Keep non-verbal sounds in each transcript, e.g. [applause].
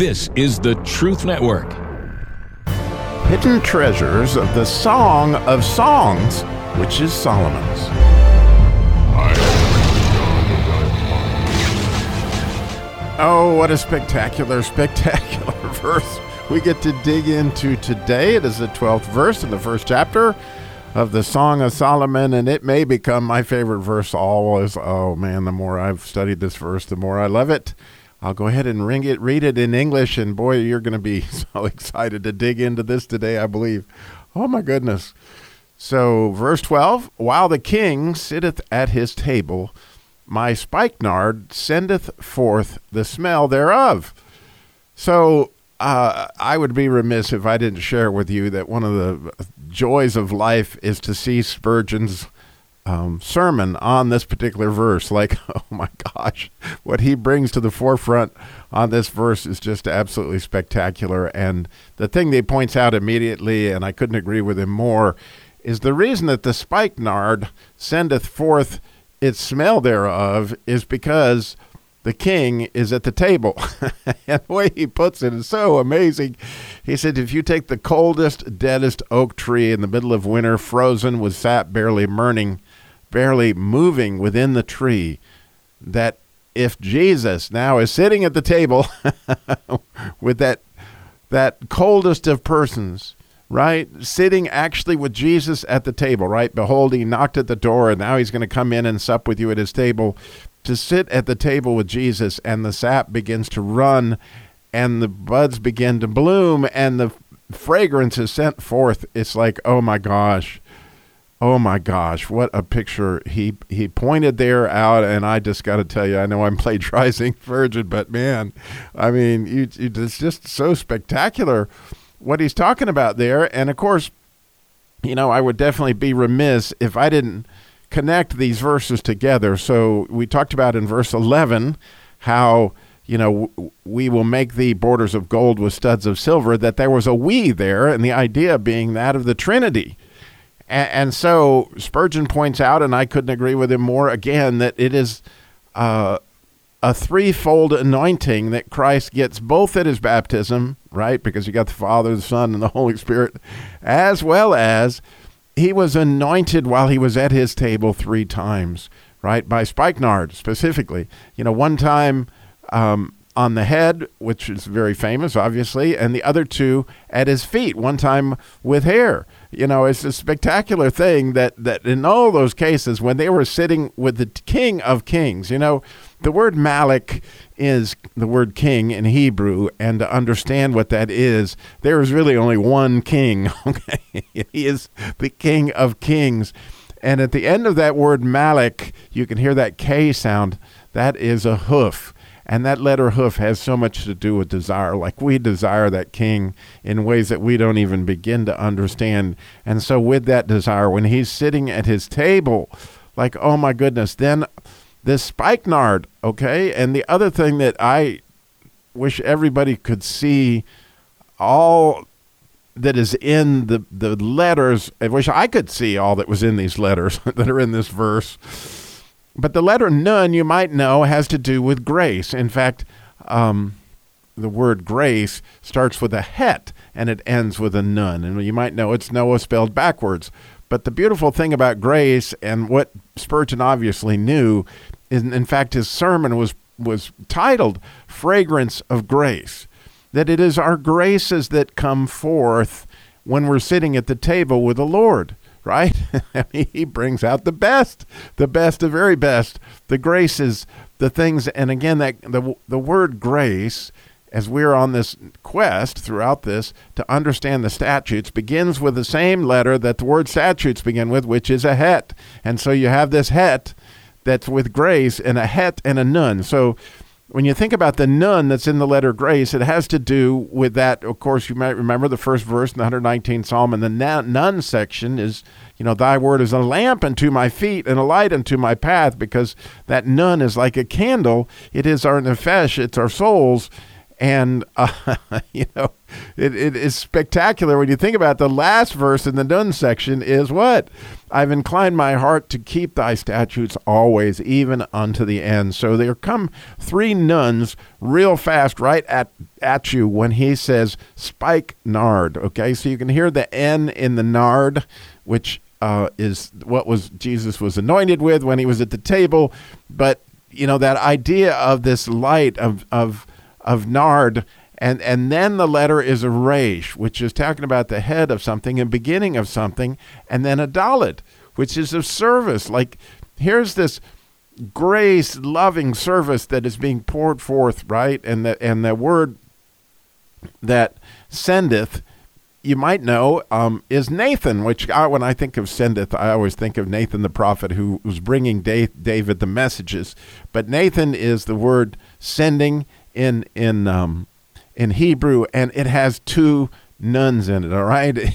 This is the Truth Network. Hidden treasures of the Song of Songs, which is Solomon's. Oh, what a spectacular, [laughs] spectacular verse we get to dig into today. It is the 12th verse in the first chapter of the Song of Solomon, and it may become my favorite verse always. Oh man, the more I've studied this verse, the more I love it. I'll go ahead and ring it, read it in English, and boy, you're going to be [laughs] so excited to dig into this today, I believe. Oh my goodness. So, verse 12 While the king sitteth at his table, my spikenard sendeth forth the smell thereof. So, uh, I would be remiss if I didn't share with you that one of the joys of life is to see Spurgeon's um, sermon on this particular verse. Like, [laughs] oh my gosh, what he brings to the forefront on this verse is just absolutely spectacular. And the thing that he points out immediately, and I couldn't agree with him more, is the reason that the spikenard sendeth forth its smell thereof is because the king is at the table. [laughs] and the way he puts it is so amazing. He said, If you take the coldest, deadest oak tree in the middle of winter, frozen with sap barely burning, barely moving within the tree, that if Jesus now is sitting at the table [laughs] with that that coldest of persons, right? Sitting actually with Jesus at the table, right? Behold, he knocked at the door, and now he's going to come in and sup with you at his table. To sit at the table with Jesus, and the sap begins to run, and the buds begin to bloom, and the fragrance is sent forth. It's like, oh my gosh. Oh my gosh, what a picture he he pointed there out, and I just got to tell you, I know I'm [laughs] plagiarizing Spurgeon, but man, I mean, it's just so spectacular what he's talking about there. And of course, you know, I would definitely be remiss if I didn't connect these verses together. So we talked about in verse 11 how, you know, we will make the borders of gold with studs of silver, that there was a we there, and the idea being that of the Trinity. And, and so Spurgeon points out, and I couldn't agree with him more again, that it is. Uh, a threefold anointing that Christ gets both at his baptism, right? Because you got the Father, the Son, and the Holy Spirit, as well as he was anointed while he was at his table three times, right? By spikenard specifically. You know, one time um, on the head, which is very famous, obviously, and the other two at his feet, one time with hair. You know, it's a spectacular thing that, that in all those cases, when they were sitting with the King of Kings, you know, the word Malik is the word king in Hebrew, and to understand what that is, there is really only one king. [laughs] Okay, he is the King of Kings, and at the end of that word Malik, you can hear that K sound. That is a kuf. And that letter kuf has so much to do with desire. Like we desire that king in ways that we don't even begin to understand. And so, with that desire, when he's sitting at his table, like, oh my goodness, then this spikenard, okay? And the other thing that I wish everybody could see all that is in the, the letters. I wish I could see all that was in these letters [laughs] that are in this verse. But the letter nun, you might know, has to do with grace. In fact, um, the word grace starts with a het and it ends with a nun. And you might know it's Noah spelled backwards. But the beautiful thing about grace and what Spurgeon obviously knew, is, in fact, his sermon was, was titled Fragrance of Grace. That it is our graces that come forth when we're sitting at the table with the Lord, right? [laughs] he brings out the best, the best, the very best, the graces, the things. And again, that the, the word grace as we're on this quest throughout this to understand the statutes begins with the same letter that the word statutes begin with, which is a het. And so you have this het that's with grace and a het and a nun. So when you think about the nun that's in the letter grace, it has to do with that. Of course, you might remember the first verse in the 119th Psalm, and the nun section is, you know, thy word is a lamp unto my feet and a light unto my path, because that nun is like a candle. It is our nefesh, it's our souls, And, [laughs] uh, you know, it, it is spectacular when you think about it. the last verse in the nun section is what? I've inclined my heart to keep thy statutes always, even unto the end. So there come three nuns real fast right at, at you when he says spike nard. Okay, so you can hear the N in the nard, which uh, is what was Jesus was anointed with when he was at the table. But you know that idea of this light of of of nard and and then the letter is a resh, which is talking about the head of something and beginning of something, and then a dalet, which is of service. Like here's this grace loving service that is being poured forth, right? And the and the word that sendeth, you might know, um, is Nathan. Which I, when I think of sendeth, I always think of Nathan the prophet who was bringing David the messages. But Nathan is the word sending in in um, in Hebrew, and it has two nuns in it. All right, [laughs]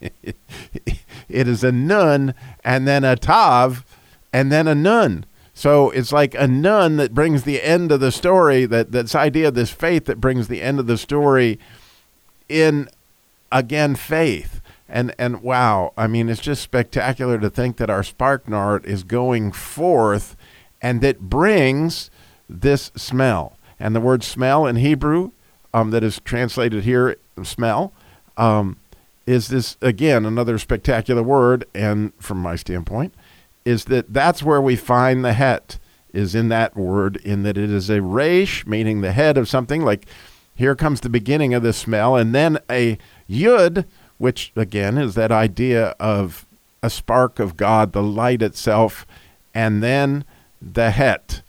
it is a nun and then a tav and then a nun. So it's like a nun that brings the end of the story. That this idea of this faith that brings the end of the story in again faith. And and wow, I mean, it's just spectacular to think that our spikenard is going forth, and that brings this smell. And the word smell in Hebrew, um, that is translated here, smell, um, is this, again, another spectacular word. And from my standpoint, is that that's where we find the het, is in that word, in that it is a resh, meaning the head of something. Like here comes the beginning of the smell. And then a yud, which again is that idea of a spark of God, the light itself. And then the het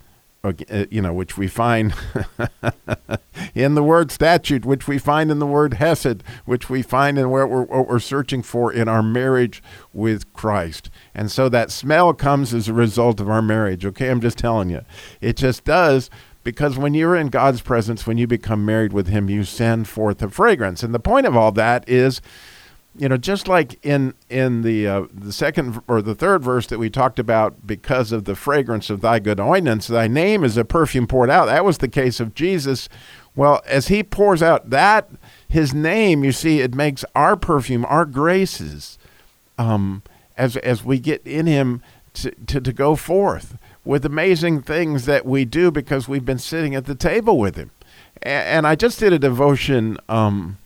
Uh, you know, which we find [laughs] in the word statute, which we find in the word hesed, which we find in what we're, what we're searching for in our marriage with Christ. And so that smell comes as a result of our marriage. Okay, I'm just telling you. It just does because when you're in God's presence, when you become married with Him, you send forth a fragrance. And the point of all that is you know, just like in in the uh, the second or the third verse that we talked about, because of the fragrance of thy good ointments, thy name is a perfume poured out. That was the case of Jesus. Well, as he pours out that his name, you see, it makes our perfume, our graces, um, as as we get in him to, to, to go forth with amazing things that we do because we've been sitting at the table with him. And, and I just did a devotion. Um,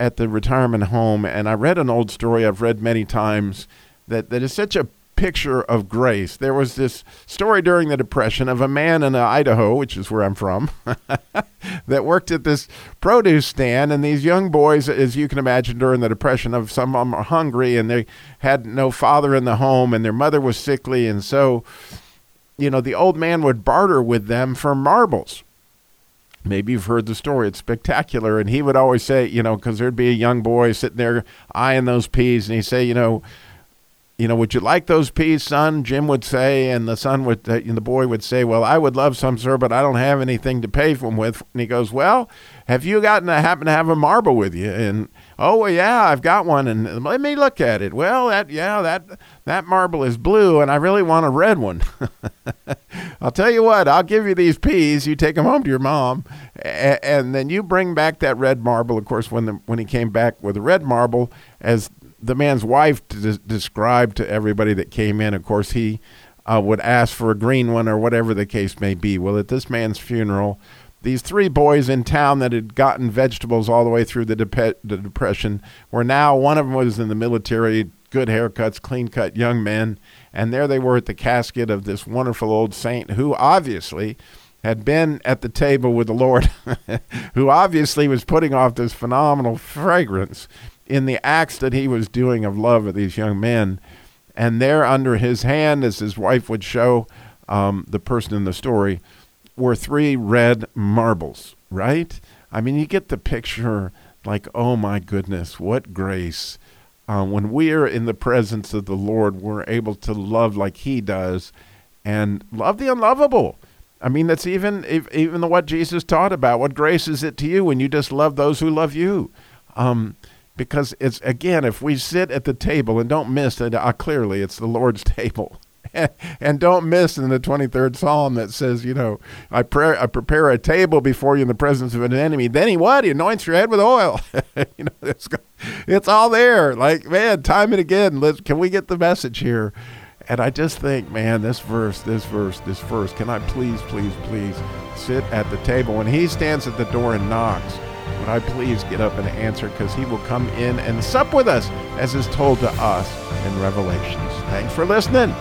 at the retirement home, and I read an old story I've read many times that, that is such a picture of grace. There was this story during the Depression of a man in uh, Idaho, which is where I'm from, [laughs] that worked at this produce stand. And these young boys, as you can imagine, during the Depression, of some of them are hungry and they had no father in the home, and their mother was sickly, and so, you know, the old man would barter with them for marbles maybe you've heard the story. It's spectacular. And he would always say, you know, because there'd be a young boy sitting there eyeing those peas, and he'd say, you know, you know, would you like those peas, son? Jim would say, and the son would, uh, and the boy would say, well, I would love some, sir, but I don't have anything to pay for them with. And he goes, well, have you gotten to happen to have a marble with you? And oh, well, yeah, I've got one, and let me look at it. Well, that, yeah, that that marble is blue, and I really want a red one. [laughs] I'll tell you what, I'll give you these peas. You take them home to your mom, and, and then you bring back that red marble. Of course, when the when he came back with a red marble, as the man's wife described to everybody that came in. Of course, he uh, would ask for a green one or whatever the case may be. Well, at this man's funeral, these three boys in town that had gotten vegetables all the way through the, the depression were now one of them was in the military, good haircuts, clean cut young men, and there they were at the casket of this wonderful old saint who obviously had been at the table with the Lord, [laughs] who obviously was putting off this phenomenal fragrance in the acts that he was doing of love of these young men. And there, under his hand, as his wife would show um, the person in the story, were three red marbles, right? I mean, you get the picture like, oh my goodness, what grace. Uh, when we are in the presence of the Lord, we're able to love like He does and love the unlovable. I mean, that's even even what Jesus taught about. What grace is it to you when you just love those who love you? Um, because it's again if we sit at the table and don't miss it uh, clearly it's the lord's [laughs] table [laughs] and don't miss in the 23rd Psalm that says, you know, I, pray, I prepare a table before you in the presence of an enemy. Then he what? He anoints your head with oil. [laughs] you know, it's, it's all there. Like, man, time and again, let's, can we get the message here? And I just think, man, this verse, this verse, this verse, can I please, please, please sit at the table? When he stands at the door and knocks, would I please get up and answer because he will come in and sup with us as is told to us in Revelations. Thanks for listening.